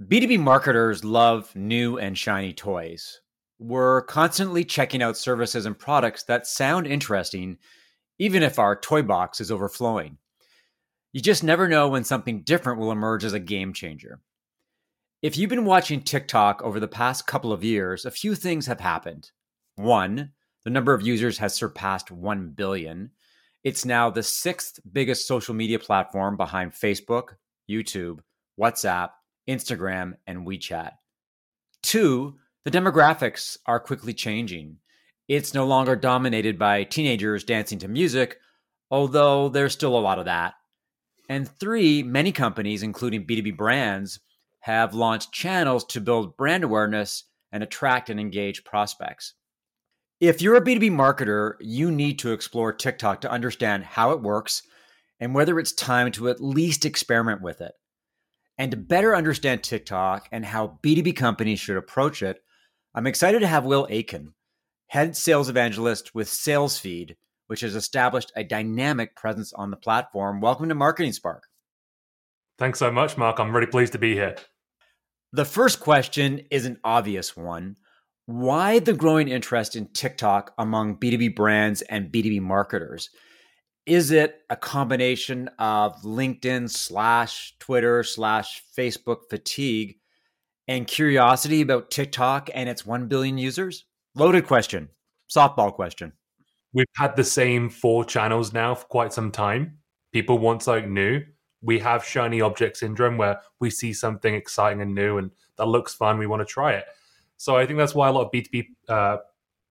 B2B marketers love new and shiny toys. We're constantly checking out services and products that sound interesting, even if our toy box is overflowing. You just never know when something different will emerge as a game changer. If you've been watching TikTok over the past couple of years, a few things have happened. One, the number of users has surpassed 1 billion. It's now the sixth biggest social media platform behind Facebook, YouTube, WhatsApp, Instagram, and WeChat. Two, the demographics are quickly changing. It's no longer dominated by teenagers dancing to music, although there's still a lot of that. And three, many companies, including B2B brands, have launched channels to build brand awareness and attract and engage prospects. If you're a B2B marketer, you need to explore TikTok to understand how it works and whether it's time to at least experiment with it. And to better understand TikTok and how B2B companies should approach it, I'm excited to have Will Aitken, head sales evangelist with SalesFeed, which has established a dynamic presence on the platform. Welcome to Marketing Spark. Thanks so much, Mark. I'm really pleased to be here. The first question is an obvious one. Why the growing interest in TikTok among B2B brands and B2B marketers? Is it a combination of LinkedIn slash Twitter slash Facebook fatigue and curiosity about TikTok and its 1 billion users? Loaded question, softball question. We've had the same four channels now for quite some time. People want something new. We have shiny object syndrome where we see something exciting and new and that looks fun. We want to try it. So I think that's why a lot of B2B uh,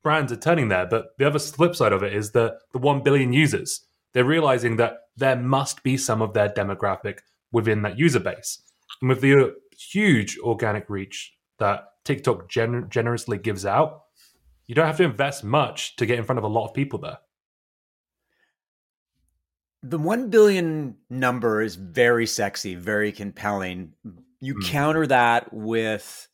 brands are turning there. But the other flip side of it is the, the 1 billion users they're realizing that there must be some of their demographic within that user base. And with the huge organic reach that TikTok gen- generously gives out, you don't have to invest much to get in front of a lot of people there. The 1 billion number is very sexy, very compelling. You mm. counter that with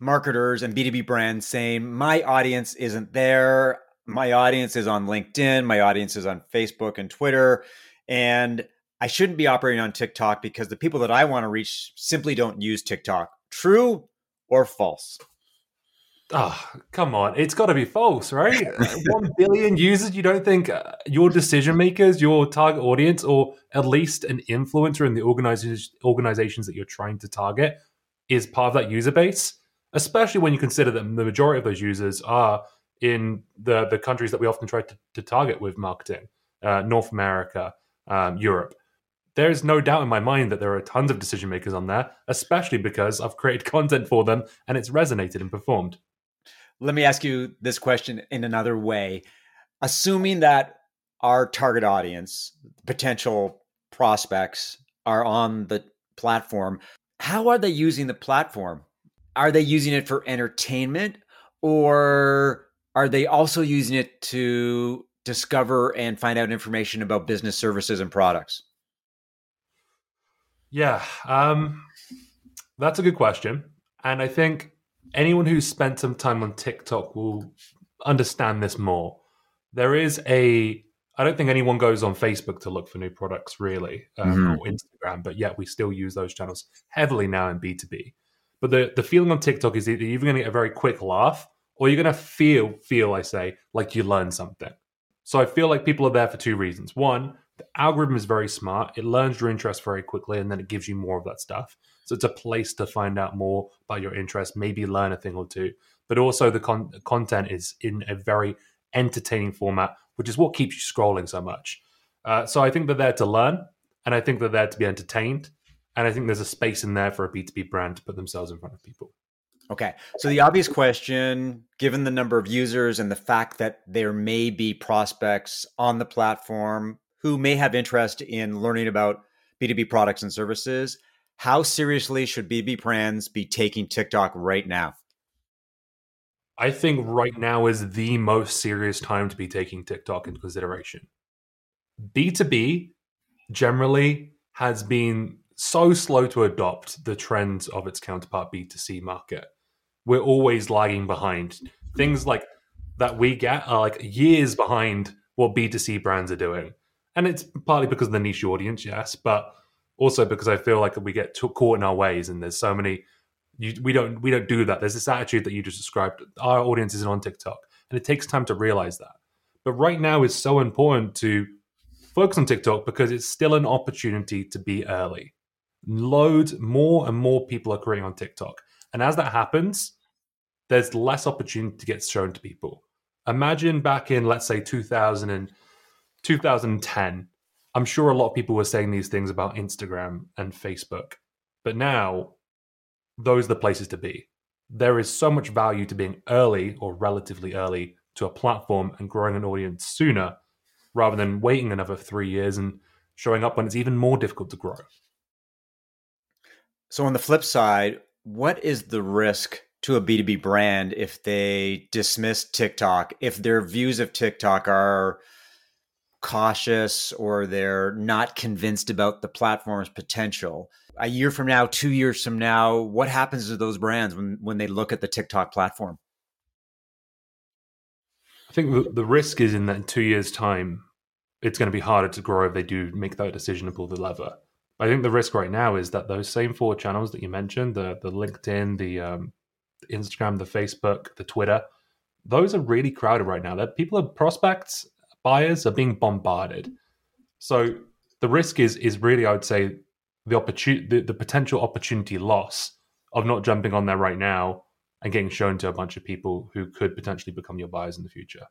marketers and B2B brands saying, my audience isn't there Mm. my audience is on LinkedIn, my audience is on Facebook and Twitter, and I shouldn't be operating on TikTok because the people that I want to reach simply don't use TikTok. True or false? Oh, come on. It's got to be false, right? Uh, 1 billion users. You don't think uh, your decision makers, your target audience, or at least an influencer in the organizations that you're trying to target is part of that user base? Especially when you consider that the majority of those users are in the the countries that we often try to, to target with marketing, uh, North America, um, Europe. There's no doubt in my mind that there are tons of decision makers on there, especially because I've created content for them and it's resonated and performed. Let me ask you this question in another way. Assuming that our target audience, potential prospects, are on the platform, how are they using the platform? Are they using it for entertainment or are they also using it to discover and find out information about business services and products? Yeah, um, that's a good question. And I think anyone who's spent some time on TikTok will understand this more. There is a, I don't think anyone goes on Facebook to look for new products really, um, mm-hmm. or Instagram, but yet we still use those channels heavily now in B2B. But the, the feeling on TikTok is that you're even going to get a very quick laugh or you're going to feel feel I say like you learn something. So I feel like people are there for two reasons. One, the algorithm is very smart. It learns your interest very quickly and then it gives you more of that stuff. So it's a place to find out more about your interest, maybe learn a thing or two. But also the con- content is in a very entertaining format, which is what keeps you scrolling so much. Uh, so I think they're there to learn and I think they're there to be entertained. And I think there's a space in there for a B2B brand to put themselves in front of people. Okay. So the obvious question, given the number of users and the fact that there may be prospects on the platform who may have interest in learning about B2B products and services, how seriously should B2B brands be taking TikTok right now? I think right now is the most serious time to be taking TikTok into consideration. B2B generally has been so slow to adopt the trends of its counterpart B2C market we're always lagging behind. Things like that we get are like years behind what B2C brands are doing. And it's partly because of the niche audience, yes, but Also, because I feel like we get caught in our ways, and there's so many. You, we don't we don't do that. There's this attitude that you just described. Our audience isn't on TikTok, and it takes time to realize that. But right now is so important to focus on TikTok because it's still an opportunity to be early. Loads more and more people are creating on TikTok, and as that happens, there's less opportunity to get shown to people. Imagine back in let's say 2000 and 2010 I'm sure a lot of people were saying these things about Instagram and Facebook, but now those are the places to be. There is so much value to being early or relatively early to a platform and growing an audience sooner rather than waiting another three years and showing up when it's even more difficult to grow. So, on the flip side, what is the risk to a B2B brand if they dismiss TikTok, if their views of TikTok are cautious or they're not convinced about the platform's potential. A year from now, two years from now, what happens to those brands when, when they look at the TikTok platform? I think the, the risk is in that in two years' time, it's going to be harder to grow if they do make that decision to pull the lever. I think the risk right now is that those same four channels that you mentioned the the LinkedIn, the, um, Instagram, the Facebook, the Twitter those are really crowded right now. That people are prospects buyers are being bombarded. So the risk is is really, I would say, the opportunity, the, the potential opportunity loss of not jumping on there right now and getting shown to a bunch of people who could potentially become your buyers in the future.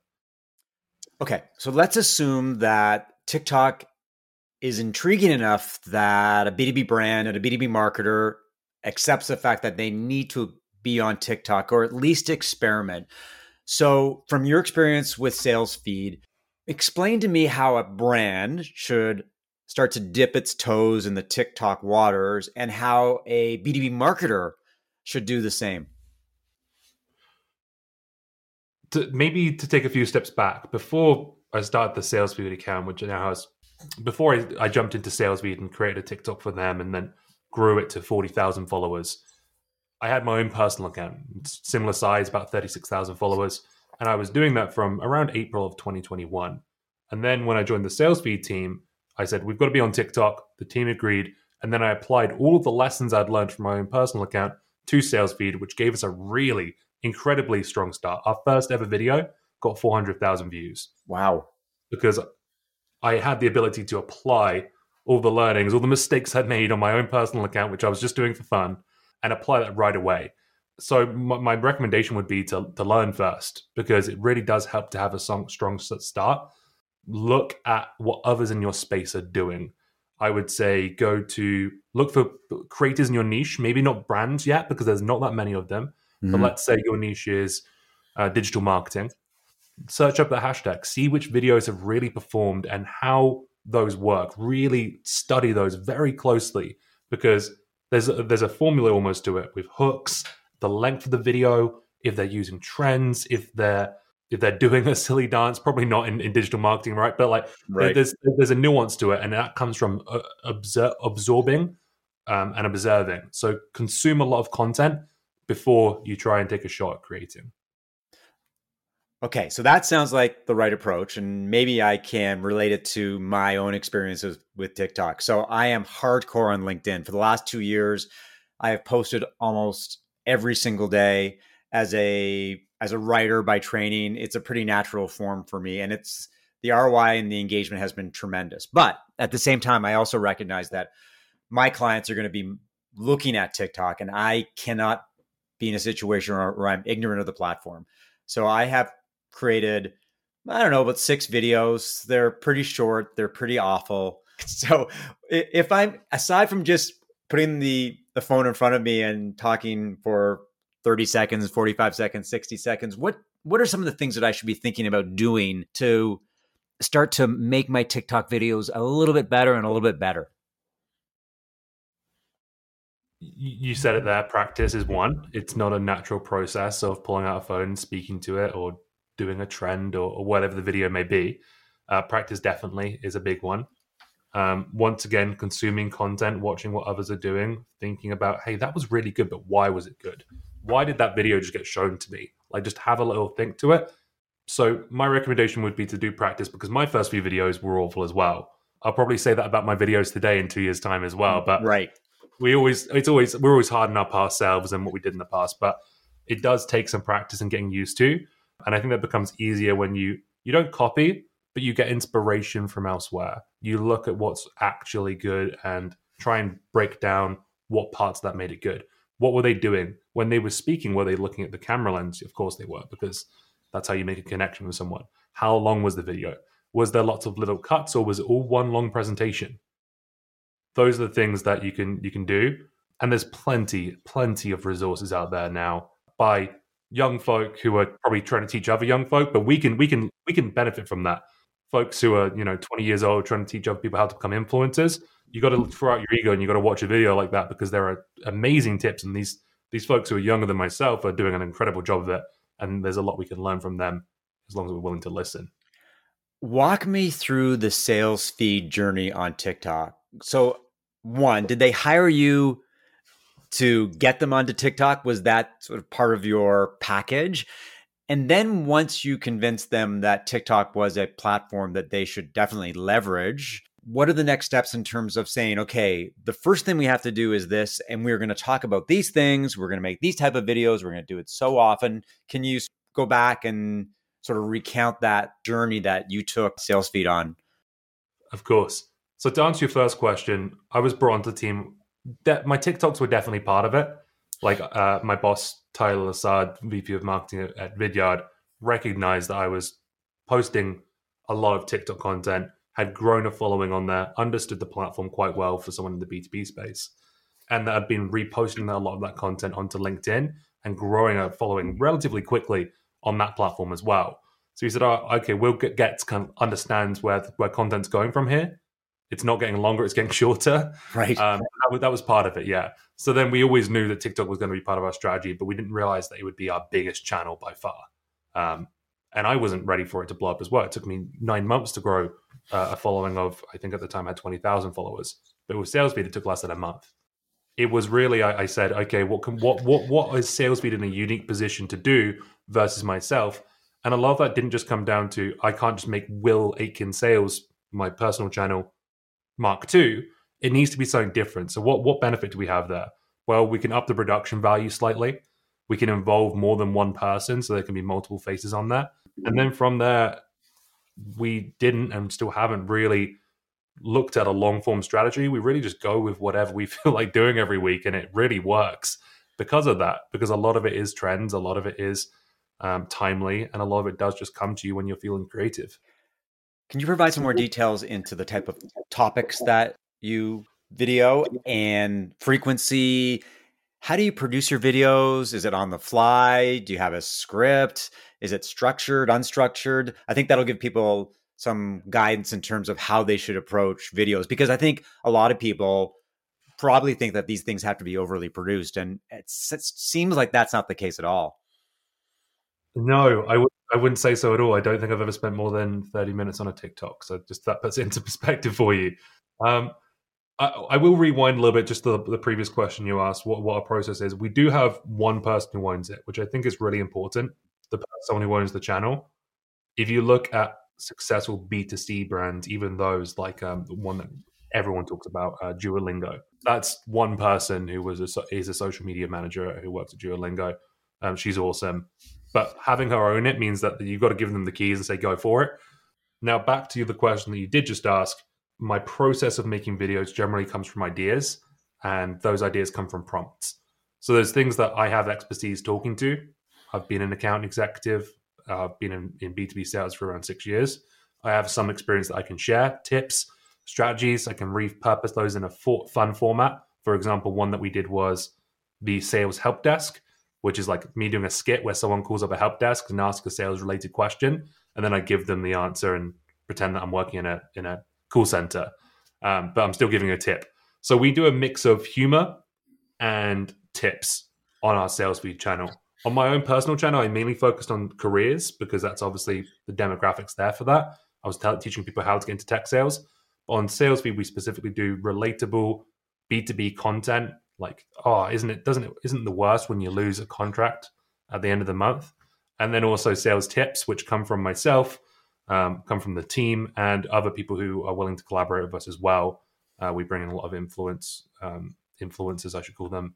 Okay, so let's assume that TikTok is intriguing enough that a B2B brand and a B2B marketer accepts the fact that they need to be on TikTok or at least experiment. So, from your experience with SalesFeed, Explain to me how a brand should start to dip its toes in the TikTok waters and how a B2B marketer should do the same. To, maybe to take a few steps back, before I started the SalesFeed account, which now has, before I, I jumped into SalesFeed and created a TikTok for them and then grew it to 40,000 followers, I had my own personal account, similar size, about 36,000 followers. And I was doing that from around April of 2021. And then when I joined the SalesFeed team, I said, we've got to be on TikTok. The team agreed. And then I applied all of the lessons I'd learned from my own personal account to SalesFeed, which gave us a really incredibly strong start. Our first ever video got 400,000 views. Wow. Because I had the ability to apply all the learnings, all the mistakes I'd made on my own personal account, which I was just doing for fun, and apply that right away so my, my, recommendation would be to, to learn first because it really does help to have a strong, strong start. Look at what others in your space are doing. I would say go to look for creators in your niche, maybe not brands yet because there's not that many of them. Mm-hmm. But let's say your niche is uh, digital marketing. Search up the hashtag, see which videos have really performed and how those work. Really study those very closely because there's a, there's a formula almost to it with hooks the length of the video, if they're using trends, if they're if they're doing a silly dance, probably not in, in digital marketing, right? But like, right. there's there's a nuance to it, and that comes from uh, absor- absorbing um, and observing. So consume a lot of content before you try and take a shot at creating. Okay, so that sounds like the right approach, and maybe I can relate it to my own experiences with TikTok. So I am hardcore on LinkedIn for the last two years. I have posted almost every single day as a as a writer by training it's a pretty natural form for me and it's the ROI and the engagement has been tremendous but at the same time I also recognize that my clients are going to be looking at TikTok and I cannot be in a situation where, where I'm ignorant of the platform so I have created I don't know about six videos they're pretty short they're pretty awful so if I'm aside from just putting the the phone in front of me and talking for 30 seconds, 45 seconds, 60 seconds, what what are some of the things that I should be thinking about doing to start to make my TikTok videos a little bit better and a little bit better? You said it there. Practice is one. It's not a natural process of pulling out a phone speaking to it or doing a trend or, or whatever the video may be. Uh, practice definitely is a big one. Um, once again, consuming content, watching what others are doing, thinking about, hey, that was really good, but why was it good? Why did that video just get shown to me? Like, just have a little think to it. So, my recommendation would be to do practice because my first few videos were awful as well. I'll probably say that about my videos today in two years' time as well. But right, we always it's always we're always hardening up ourselves and what we did in the past. But it does take some practice and getting used to. And I think that becomes easier when you you don't copy, but you get inspiration from elsewhere. You look at what's actually good and try and break down what parts that made it good. What were they doing when they were speaking? Were they looking at the camera lens? Of course they were, because that's how you make a connection with someone. How long was the video? Was there lots of little cuts, or was it all one long presentation? Those are the things that you can you can do, and there's plenty plenty of resources out there now by young folk who are probably trying to teach other young folk, but we can we can we can benefit from that. Folks who are you know 20 years old trying to teach other people how to become influencers. You got to throw out your ego and you got to watch a video like that because there are amazing tips, and these these folks who are younger than myself are doing an incredible job of it, and there's a lot we can learn from them as long as we're willing to listen. Walk me through the sales feed journey on TikTok. So, one, did they hire you to get them onto TikTok? Was that sort of part of your package? And then once you convinced them that TikTok was a platform that they should definitely leverage, what are the next steps in terms of saying, okay, the first thing we have to do is this, and we're going to talk about these things. We're going to make these type of videos. We're going to do it so often. Can you go back and sort of recount that journey that you took SalesFeed on? Of course. So to answer your first question, I was brought onto the team de- my TikToks were definitely part of it. Like uh, my boss Tyler Lessard, VP of Marketing at, at Vidyard, recognized that I was posting a lot of TikTok content, had grown a following on there, understood the platform quite well for someone in the B2B space, and that I'd been reposting a lot of that content onto LinkedIn and growing a following relatively quickly on that platform as well. So he said, oh, okay, we'll get, get to kind of understand where where content's going from here it's not getting longer; it's getting shorter. Right. Um, that, was, that was part of it. Yeah. So then we always knew that TikTok was going to be part of our strategy, but we didn't realize that it would be our biggest channel by far. Um, and I wasn't ready for it to blow up as well. It took me nine months to grow uh, a following of, I think at the time I had 20,000 followers, but with SalesFeed, it took less than a month. It was really, I, I said, okay, what can, what, what, what is SalesFeed in a unique position to do versus myself? And a lot of that didn't just come down to, I can't just make Will Aitken sales, my personal channel, Mark II, it needs to be something different. So what what benefit do we have there? Well, we can up the production value slightly. We can involve more than one person, so there can be multiple faces on that. And then from there, we didn't and still haven't really looked at a long form strategy. We really just go with whatever we feel like doing every week, and it really works because of that. Because a lot of it is trends, a lot of it is um, timely, and a lot of it does just come to you when you're feeling creative. Can you provide some more details into the type of topics that you video and frequency? How do you produce your videos? Is it on the fly? Do you have a script? Is it structured, unstructured? I think that'll give people some guidance in terms of how they should approach videos because I think a lot of people probably think that these things have to be overly produced and it seems like that's not the case at all. No, I would I wouldn't say so at all. I don't think I've ever spent more than 30 minutes on a TikTok. So just that puts it into perspective for you. Um, I, I, will rewind a little bit just the, the previous question you asked, what, what our process is. We do have one person who owns it, which I think is really important. The someone who owns the channel. If you look at successful B2C brands, even those like um, the one that everyone talks about, uh, Duolingo, that's one person who was a, is a social media manager who works at Duolingo. Um, she's awesome. But having her own it means that you've got to give them the keys and say, go for it. Now, back to the question that you did just ask. My process of making videos generally comes from ideas, and those ideas come from prompts. So there's things that I have expertise talking to. I've been an account executive. Uh, I've been in, in B2B sales for around six years. I have some experience that I can share, tips, strategies. I can repurpose those in a fun format. For example, one that we did was the sales help desk which is like me doing a skit where someone calls up a help desk and asks a sales related question, and then I give them the answer and pretend that I'm working in a in a call center, um, but I'm still giving a tip. So we do a mix of humor and tips on our sales feed channel. On my own personal channel, I mainly focused on careers because that's obviously the demographics there for that. I was t- teaching people how to get into tech sales. On sales feed, we specifically do relatable B2B content like oh isn't it doesn't it isn't the worst when you lose a contract at the end of the month and then also sales tips which come from myself um, come from the team and other people who are willing to collaborate with us as well. Uh, we bring in a lot of influence um, influencers, I should call them,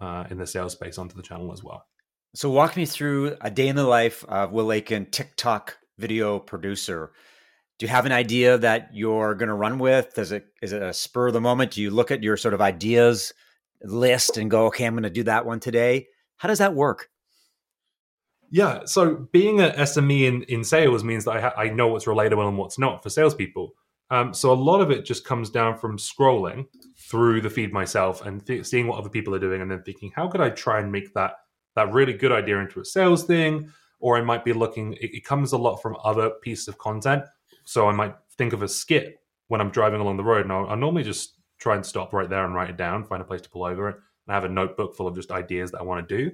uh, in the sales space onto the channel as well. So, walk me through a day in the life of Will Aitken, TikTok video producer. Do you have an idea that you're going to run with? Does it is it a spur of the moment? Do you look at your sort of ideas list and go, okay, I'm going to do that one today? How does that work? Yeah, so being an SME in, in sales means that I, ha- I know what's relatable and what's not for salespeople. Um, so a lot of it just comes down from scrolling through the feed myself and th- seeing what other people are doing, and then thinking, how could I try and make that that really good idea into a sales thing? Or I might be looking. It, it comes a lot from other pieces of content. So I might think of a skit when I'm driving along the road, and I'll normally just try and stop right there and write it down, find a place to pull over it, and I have a notebook full of just ideas that I want to do,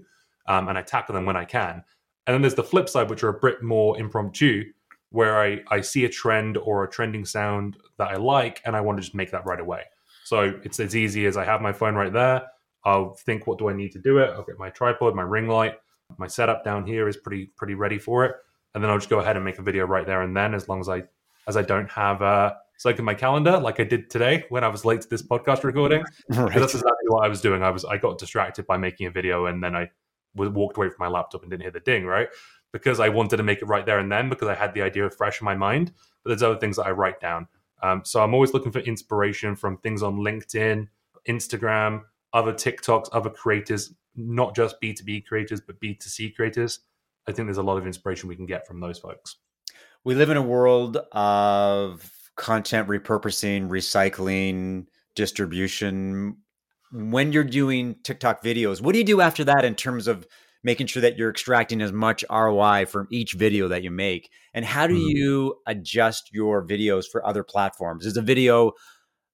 um, and I tackle them when I can. And then there's the flip side, which are a bit more impromptu, where I, I see a trend or a trending sound that I like and I want to just make that right away. So it's as easy as I have my phone right there. I'll think, what do I need to do it? I'll get my tripod, my ring light, my setup down here is pretty pretty ready for it, and then I'll just go ahead and make a video right there and then, as long as I as I don't have uh, like in my calendar, like I did today when I was late to this podcast recording. Right. That's exactly what I was doing. I was I got distracted by making a video, and then I walked away from my laptop and didn't hear the ding, right? Because I wanted to make it right there and then because I had the idea fresh in my mind. But there's other things that I write down. Um, so I'm always looking for inspiration from things on LinkedIn, Instagram, other TikToks, other creators, not just B2B creators, but B2C creators. I think there's a lot of inspiration we can get from those folks. We live in a world of content repurposing, recycling, distribution when you're doing TikTok videos, what do you do after that in terms of making sure that you're extracting as much ROI from each video that you make? And how do mm. you adjust your videos for other platforms? Is a video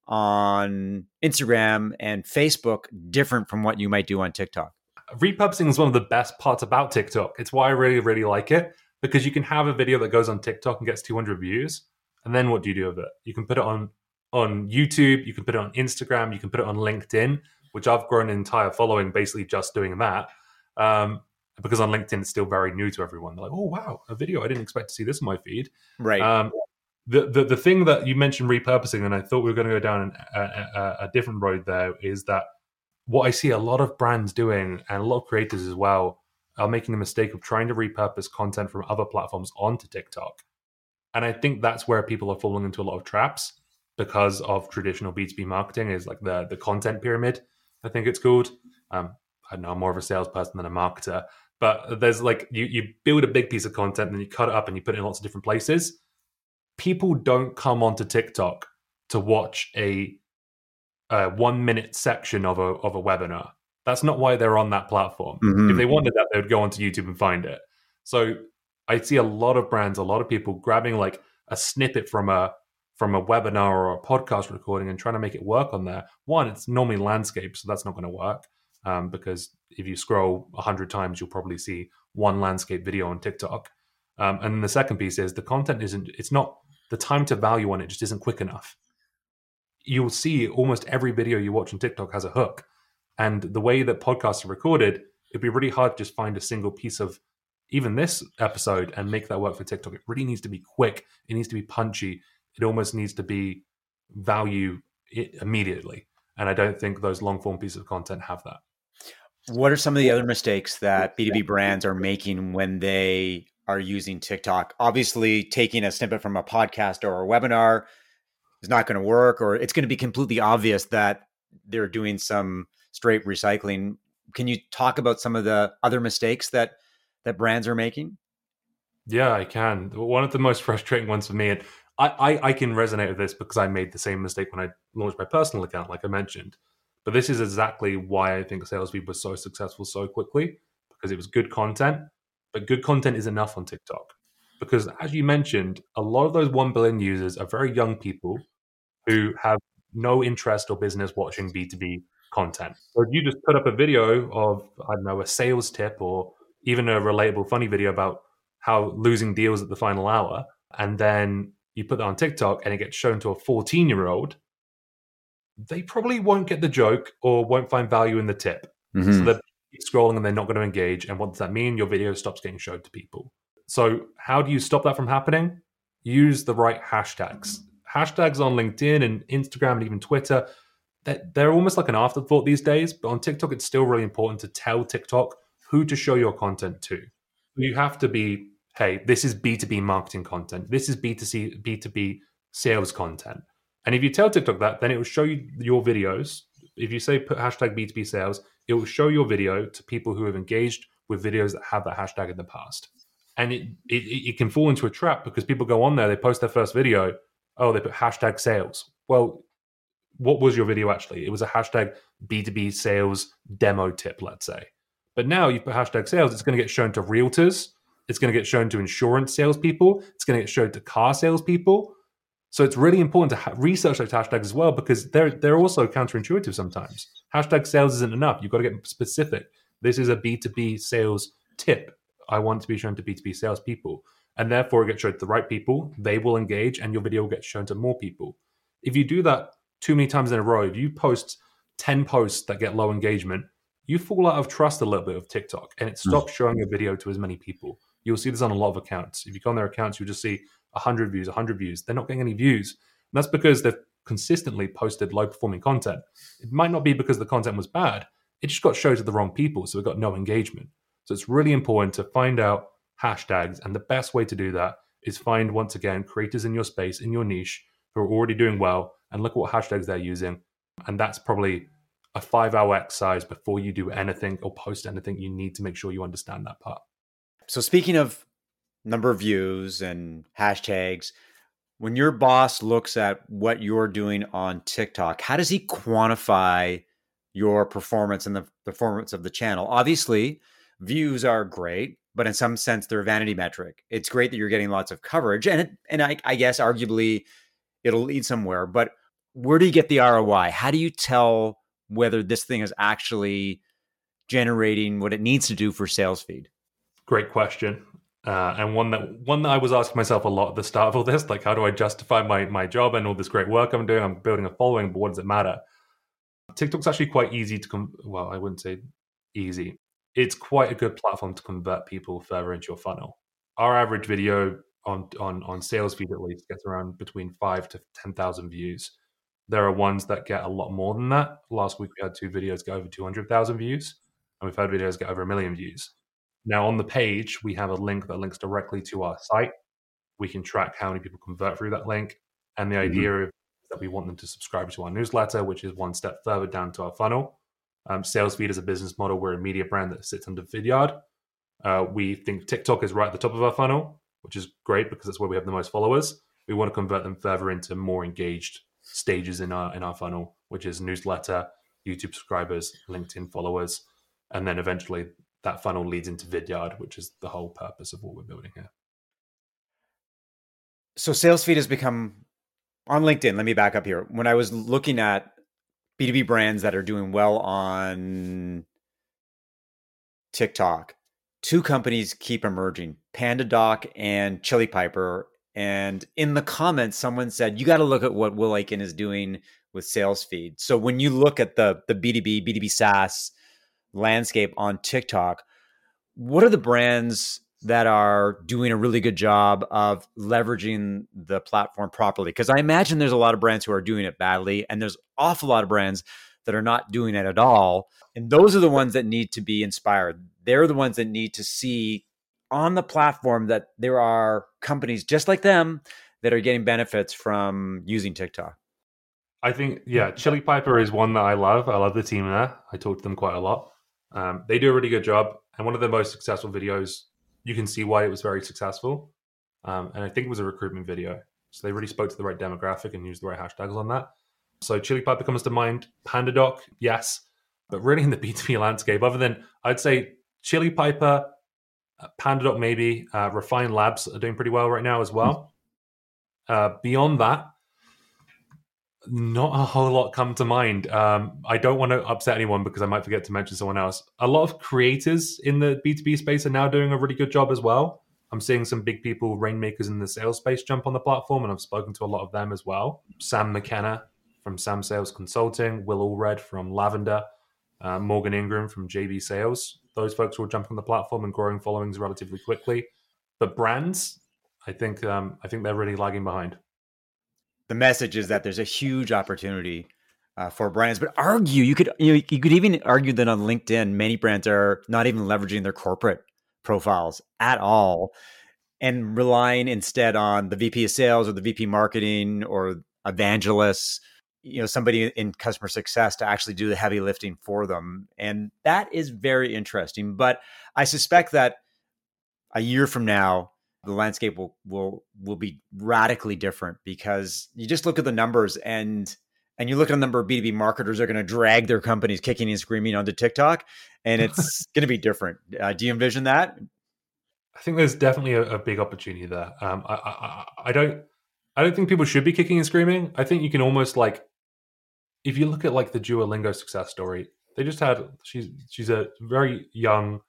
on Instagram and Facebook different from what you might do on TikTok? Repurposing is one of the best parts about TikTok. It's why I really, really like it because you can have a video that goes on TikTok and gets 200 views. And then what do you do with it? You can put it on on YouTube, you can put it on Instagram, you can put it on LinkedIn, which I've grown an entire following basically just doing that. Um, because on LinkedIn it's still very new to everyone. They're like, "Oh wow, a video! I didn't expect to see this in my feed." Right. Um, the, the the thing that you mentioned repurposing, and I thought we were going to go down a, a, a different road there, is that what I see a lot of brands doing and a lot of creators as well are making the mistake of trying to repurpose content from other platforms onto TikTok. And I think that's where people are falling into a lot of traps because of traditional B2B marketing is like the the content pyramid, I think it's called. Um, I don't know, I'm more of a salesperson than a marketer. But there's like you you build a big piece of content and then you cut it up and you put it in lots of different places. People don't come onto TikTok to watch a, a one minute section of a of a webinar. That's not why they're on that platform. Mm-hmm. If they wanted that, they would go onto YouTube and find it. So I see a lot of brands, a lot of people grabbing like a snippet from a from a webinar or a podcast recording and trying to make it work on there, one, it's normally landscape, so that's not going to work um, because if you scroll a 100 times, you'll probably see one landscape video on TikTok. Um, and the second piece is the content isn't, it's not, the time to value on it just isn't quick enough. You'll see almost every video you watch on TikTok has a hook. And the way that podcasts are recorded, it'd be really hard to just find a single piece of even this episode and make that work for TikTok. It really needs to be quick. It needs to be punchy it almost needs to be value immediately. And I don't think those long form pieces of content have that. What are some of the other mistakes that B2B brands are making when they are using TikTok? Obviously, taking a snippet from a podcast or a webinar is not going to work, or it's going to be completely obvious that they're doing some straight recycling. Can you talk about some of the other mistakes that that brands are making? Yeah, I can. One of the most frustrating ones for me, and I, I, I can resonate with this because I made the same mistake when I launched my personal account, like I mentioned. But this is exactly why I think SalesFeed was so successful so quickly because it was good content. But good content is enough on TikTok because, as you mentioned, a lot of those 1 billion users are very young people who have no interest or business watching B2B content. So if you just put up a video of, I don't know, a sales tip or even a relatable, funny video about how losing deals at the final hour, and then you put that on TikTok and it gets shown to a 14 year old, they probably won't get the joke or won't find value in the tip. Mm-hmm. So they're scrolling and they're not going to engage. And what does that mean? Your video stops getting showed to people. So, how do you stop that from happening? use the right hashtags. Hashtags on LinkedIn and Instagram and even Twitter, they're almost like an afterthought these days. But on TikTok, it's still really important to tell TikTok who to show your content to. You have to be, hey, this is B2B marketing content. This is B2C, B2B sales content. And if you tell TikTok that, then it will show you your videos. If you say put hashtag B2B sales, it will show your video to people who have engaged with videos that have that hashtag in the past. And it, it, it can fall into a trap because people go on there, they post their first video, oh, they put hashtag sales. Well, what was your video actually? It was a hashtag B2B sales demo tip, let's say. But now you put hashtag sales, it's going to get shown to realtors, it's going to get shown to insurance salespeople, it's going to get shown to car salespeople. So it's really important to ha- research those hashtags as well because they're they're also counterintuitive sometimes. Hashtag sales isn't enough. You've got to get specific. This is a B2B sales tip. I want to be shown to B2B salespeople. And therefore it gets shown to the right people, they will engage and your video will get shown to more people. If you do that too many times in a row, if you post 10 posts that get low engagement, you fall out of trust a little bit of TikTok and it hmm. stops showing your video to as many people. You'll see this on a lot of accounts. If you go on their accounts, you'll just see 100 views, 100 views. They're not getting any views. And that's because they've consistently posted low performing content. It might not be because the content was bad, it just got shown to the wrong people. So it got no engagement. So it's really important to find out hashtags. And the best way to do that is find, once again, creators in your space, in your niche, who are already doing well, and look at what hashtags they're using. And that's probably a five hour exercise before you do anything or post anything. You need to make sure you understand that part. So, speaking of number of views and hashtags, when your boss looks at what you're doing on TikTok, how does he quantify your performance and the performance of the channel? Obviously, views are great, but in some sense, they're a vanity metric. It's great that you're getting lots of coverage, and and I, I guess arguably it'll lead somewhere. But where do you get the ROI? How do you tell whether this thing is actually generating what it needs to do for sales feed? Great question. Uh, and one that one that I was asking myself a lot at the start of all this, like how do I justify my my job and all this great work I'm doing? I'm building a following, but what does it matter? TikTok's actually quite easy to come. Well, I wouldn't say easy. It's quite a good platform to convert people further into your funnel. Our average video on on on sales feed at least gets around between five to ten thousand views. There are ones that get a lot more than that. Last week we had two videos get over two hundred thousand views, and we've had videos get over a million views. Now on the page we have a link that links directly to our site. We can track how many people convert through that link, and the mm-hmm. idea is that we want them to subscribe to our newsletter, which is one step further down to our funnel. Um, SalesFeed is a business model. We're a media brand that sits under Vidyard. Uh, we think TikTok is right at the top of our funnel, which is great because that's where we have the most followers. We want to convert them further into more engaged stages in our in our funnel, which is newsletter, YouTube subscribers, LinkedIn followers, and then eventually that funnel leads into Vidyard, which is the whole purpose of what we're building here. So SalesFeed has become on LinkedIn. Let me back up here. When I was looking at B2B brands that are doing well on TikTok, two companies keep emerging PandaDoc and Chili Piper. And in the comments, someone said, you got to look at what Will Aitken is doing with SalesFeed. So when you look at the, the B2B, B2B SaaS landscape on TikTok, what are the brands that are doing a really good job of leveraging the platform properly? Because i imagine there's a lot of brands who are doing it badly and there's awful lot of brands that are not doing it at all. And those are the ones that need to be inspired. They're the ones that need to see on the platform that there are companies just like them that are getting benefits from using tiktok i think yeah chili piper is one that i love i love the team there i talk to them quite a lot um, they do a really good job and one of the most successful videos you can see why it was very successful. Um, and I think it was a recruitment video. So they really spoke to the right demographic and used the right hashtags on that. So Chili Piper comes to mind. PandaDoc, yes. But really in the B2B landscape, other than I'd say Chili Piper, uh, PandaDoc maybe, uh, Refine Labs are doing pretty well right now as well. Uh, beyond that, not a whole lot come to mind. Um, I don't want to upset anyone because I might forget to mention someone else. A lot of creators in the B2B space are now doing a really good job as well. I'm seeing some big people, rainmakers in the sales space, jump on the platform, and I've spoken to a lot of them as well. Sam McKenna from Sam Sales Consulting, Will Allred from Lavender, uh, Morgan Ingram from JB Sales. Those folks will jump on the platform and growing followings relatively quickly. But brands, I think um, I think they're really lagging behind. The message is that there's a huge opportunity uh, for brands, but argue you could you know you could even argue that on LinkedIn, many brands are not even leveraging their corporate profiles at all, and relying instead on the VP of sales or the VP marketing or evangelists you know somebody in customer success to actually do the heavy lifting for them and that is very interesting but i suspect that a year from now the landscape will will will be radically different because you just look at the numbers and and you look at the number of b2b marketers that are going to drag their companies kicking and screaming onto tiktok and it's going to be different. Uh, do you envision that? I think there's definitely a, a big opportunity there. Um, I, I, I don't I don't think people should be kicking and screaming. I think you can almost like if you look at like the Duolingo success story, they just had she's she's a very young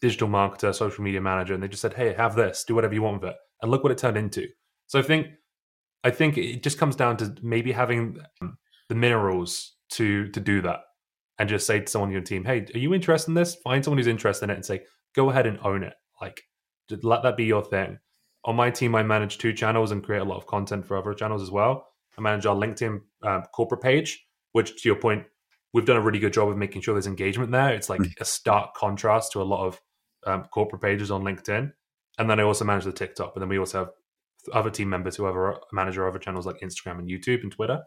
digital marketer, social media manager, and they just said, "Hey, have this, do whatever you want with it," and look what it turned into. So I think I think it just comes down to maybe having the minerals to to do that, and just say to someone in your team, "Hey, are you interested in this?" Find someone who's interested in it and say, "Go ahead and own it." Like, let that be your thing. On my team, I manage two channels and create a lot of content for other channels as well. I manage our LinkedIn uh, corporate page, which to your point, we've done a really good job of making sure there's engagement there. It's like mm. a stark contrast to a lot of um, corporate pages on LinkedIn. And then I also manage the TikTok, but then we also have other team members who have a manager other channels like Instagram and YouTube and Twitter.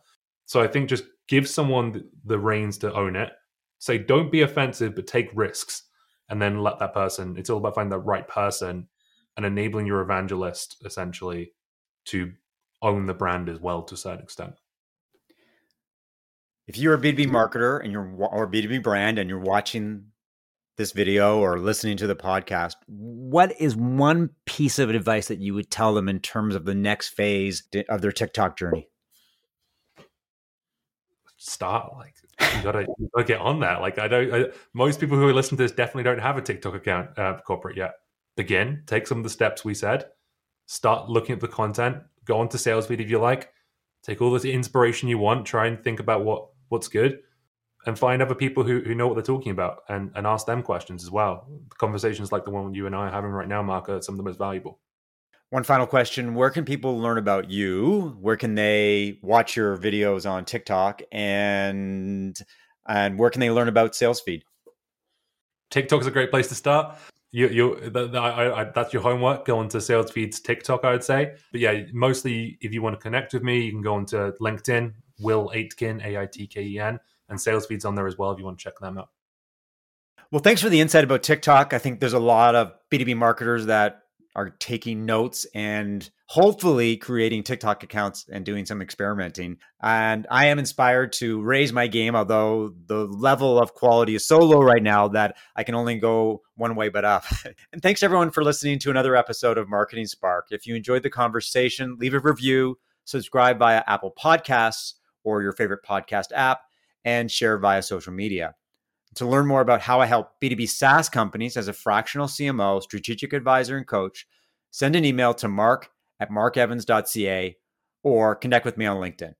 So I think just give someone the reins to own it. Say, don't be offensive, but take risks, and then let that person. It's all about finding the right person and enabling your evangelist essentially to own the brand as well to a certain extent if you're a B2B marketer and you're or B2B brand and you're watching this video or listening to the podcast, what is one piece of advice that you would tell them in terms of the next phase of their TikTok journey? Start like you gotta, you gotta get on that. Like I don't. I, most people who are listening to this definitely don't have a TikTok account uh, corporate yet. Begin. Take some of the steps we said. Start looking at the content. Go on to SalesFeed if you like. Take all the inspiration you want. Try and think about what what's good and find other people who, who know what they're talking about and, and ask them questions as well. Conversations like the one you and I are having right now, Mark, are some of the most valuable. One final question Where can people learn about you? Where can they watch your videos on TikTok? And and where can they learn about SalesFeed? TikTok is a great place to start. You, you, the, the, I, I, that's your homework. Go onto SalesFeed's TikTok, I would say. But yeah, mostly if you want to connect with me, you can go onto LinkedIn. Will Aitken, A I T K E N, and SalesFeed's on there as well if you want to check them out. Well, thanks for the insight about TikTok. I think there's a lot of B2B marketers that are taking notes and hopefully creating TikTok accounts and doing some experimenting. And I am inspired to raise my game, although the level of quality is so low right now that I can only go one way but up. and thanks everyone for listening to another episode of Marketing Spark. If you enjoyed the conversation, leave a review, subscribe via Apple Podcasts or your favorite podcast app, and share via social media. To learn more about how I help B2B SaaS companies as a fractional CMO, strategic advisor, and coach, send an email to mark at markevans.ca or connect with me on LinkedIn.